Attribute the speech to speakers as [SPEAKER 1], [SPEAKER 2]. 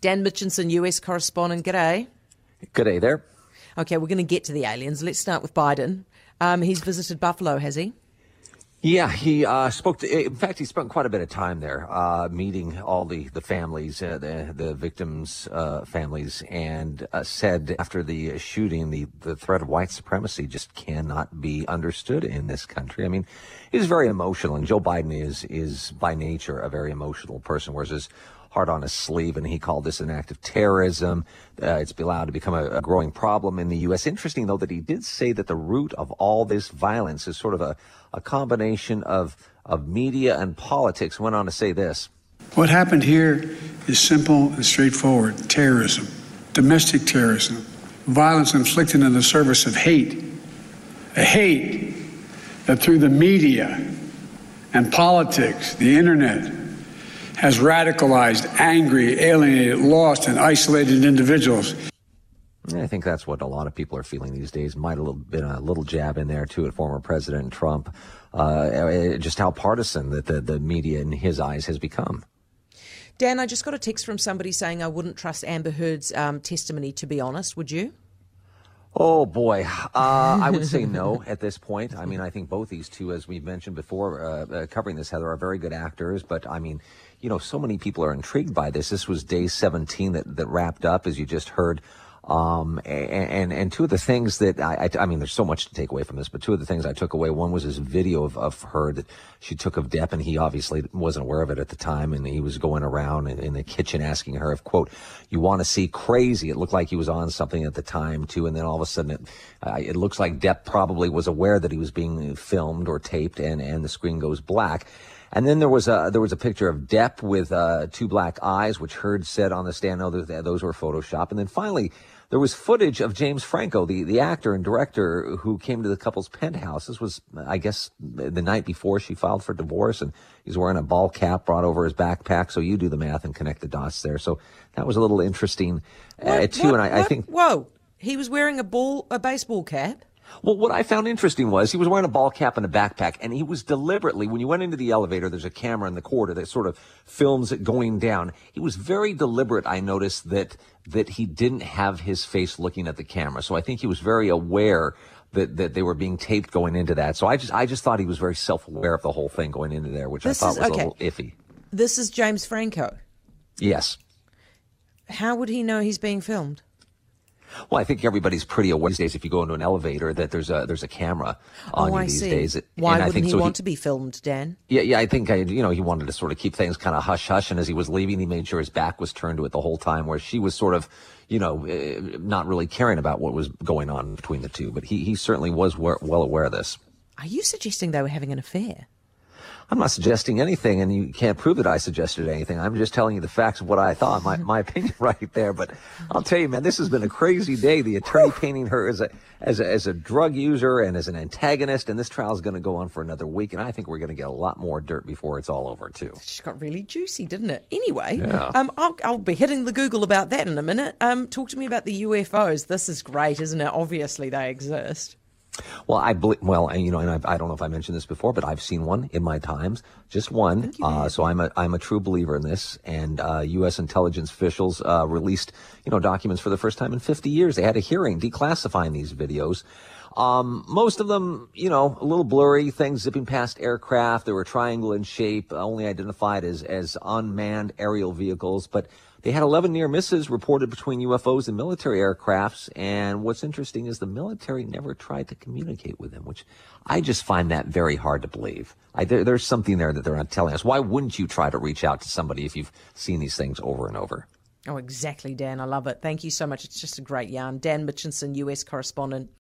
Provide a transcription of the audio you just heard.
[SPEAKER 1] Dan Mitchinson, US correspondent. G'day.
[SPEAKER 2] G'day there.
[SPEAKER 1] Okay, we're going to get to the aliens. Let's start with Biden. Um, he's visited Buffalo, has he?
[SPEAKER 2] Yeah, he uh, spoke. To, in fact, he spent quite a bit of time there, uh, meeting all the the families, uh, the the victims' uh, families, and uh, said after the shooting, the the threat of white supremacy just cannot be understood in this country. I mean, he's very emotional, and Joe Biden is is by nature a very emotional person, whereas his heart on his sleeve, and he called this an act of terrorism. Uh, it's allowed to become a, a, growing problem in the U.S. Interesting, though, that he did say that the root of all this violence is sort of a, a combination of, of media and politics. Went on to say this.
[SPEAKER 3] What happened here is simple and straightforward terrorism, domestic terrorism, violence inflicted in the service of hate. A hate that through the media and politics, the internet, has radicalized, angry, alienated, lost, and isolated individuals.
[SPEAKER 2] I think that's what a lot of people are feeling these days. Might have been a little jab in there too at former President Trump, uh, just how partisan that the, the media in his eyes has become.
[SPEAKER 1] Dan, I just got a text from somebody saying I wouldn't trust Amber Heard's um, testimony. To be honest, would you?
[SPEAKER 2] Oh boy, uh, I would say no at this point. I mean, I think both these two, as we've mentioned before, uh, uh, covering this, Heather, are very good actors. But I mean, you know, so many people are intrigued by this. This was day 17 that, that wrapped up, as you just heard. Um, and, and, two of the things that I, I, I, mean, there's so much to take away from this, but two of the things I took away, one was this video of, of her that she took of Depp and he obviously wasn't aware of it at the time. And he was going around in, in the kitchen asking her if, quote, you want to see crazy. It looked like he was on something at the time too. And then all of a sudden it, uh, it looks like Depp probably was aware that he was being filmed or taped and, and the screen goes black. And then there was a there was a picture of Depp with uh, two black eyes, which Heard said on the stand, no, those were Photoshop. And then finally, there was footage of James Franco, the, the actor and director who came to the couple's penthouse. This was, I guess, the night before she filed for divorce, and he's wearing a ball cap brought over his backpack. So you do the math and connect the dots there. So that was a little interesting uh, too.
[SPEAKER 1] What,
[SPEAKER 2] and I,
[SPEAKER 1] what?
[SPEAKER 2] I think
[SPEAKER 1] whoa, he was wearing a ball a baseball cap.
[SPEAKER 2] Well, what I found interesting was he was wearing a ball cap and a backpack, and he was deliberately, when you went into the elevator, there's a camera in the corridor that sort of films it going down. He was very deliberate. I noticed that, that he didn't have his face looking at the camera. So I think he was very aware that, that they were being taped going into that. So I just, I just thought he was very self-aware of the whole thing going into there, which
[SPEAKER 1] this
[SPEAKER 2] I thought
[SPEAKER 1] is,
[SPEAKER 2] was
[SPEAKER 1] okay.
[SPEAKER 2] a little iffy.
[SPEAKER 1] This is James Franco.
[SPEAKER 2] Yes.
[SPEAKER 1] How would he know he's being filmed?
[SPEAKER 2] Well, I think everybody's pretty aware these days. If you go into an elevator, that there's a there's a camera on
[SPEAKER 1] oh,
[SPEAKER 2] you
[SPEAKER 1] I
[SPEAKER 2] these
[SPEAKER 1] see.
[SPEAKER 2] days.
[SPEAKER 1] Why
[SPEAKER 2] and
[SPEAKER 1] wouldn't
[SPEAKER 2] I think
[SPEAKER 1] he
[SPEAKER 2] so
[SPEAKER 1] want
[SPEAKER 2] he,
[SPEAKER 1] to be filmed, Dan?
[SPEAKER 2] Yeah, yeah. I think I, you know he wanted to sort of keep things kind of hush hush. And as he was leaving, he made sure his back was turned to it the whole time, where she was sort of, you know, uh, not really caring about what was going on between the two. But he he certainly was well aware of this.
[SPEAKER 1] Are you suggesting they were having an affair?
[SPEAKER 2] I'm not suggesting anything, and you can't prove that I suggested anything. I'm just telling you the facts of what I thought, my, my opinion right there. But I'll tell you, man, this has been a crazy day. The attorney painting her as a, as a, as a drug user and as an antagonist, and this trial is going to go on for another week, and I think we're going to get a lot more dirt before it's all over, too.
[SPEAKER 1] It just got really juicy, didn't it? Anyway,
[SPEAKER 2] yeah.
[SPEAKER 1] um, I'll, I'll be hitting the Google about that in a minute. Um, talk to me about the UFOs. This is great, isn't it? Obviously, they exist.
[SPEAKER 2] Well, I believe, well, you know, and I've, I do not know if I mentioned this before, but I've seen one in my times, just one. Uh, so I'm a I'm a true believer in this. And uh, U.S. intelligence officials uh, released, you know, documents for the first time in 50 years. They had a hearing declassifying these videos. Um, most of them, you know, a little blurry, things zipping past aircraft. They were triangle in shape, only identified as as unmanned aerial vehicles, but they had 11 near misses reported between UFOs and military aircrafts. And what's interesting is the military never tried to communicate with them, which I just find that very hard to believe. I, there, there's something there that they're not telling us. Why wouldn't you try to reach out to somebody if you've seen these things over and over?
[SPEAKER 1] Oh, exactly, Dan. I love it. Thank you so much. It's just a great yarn. Dan Mitchinson, US correspondent.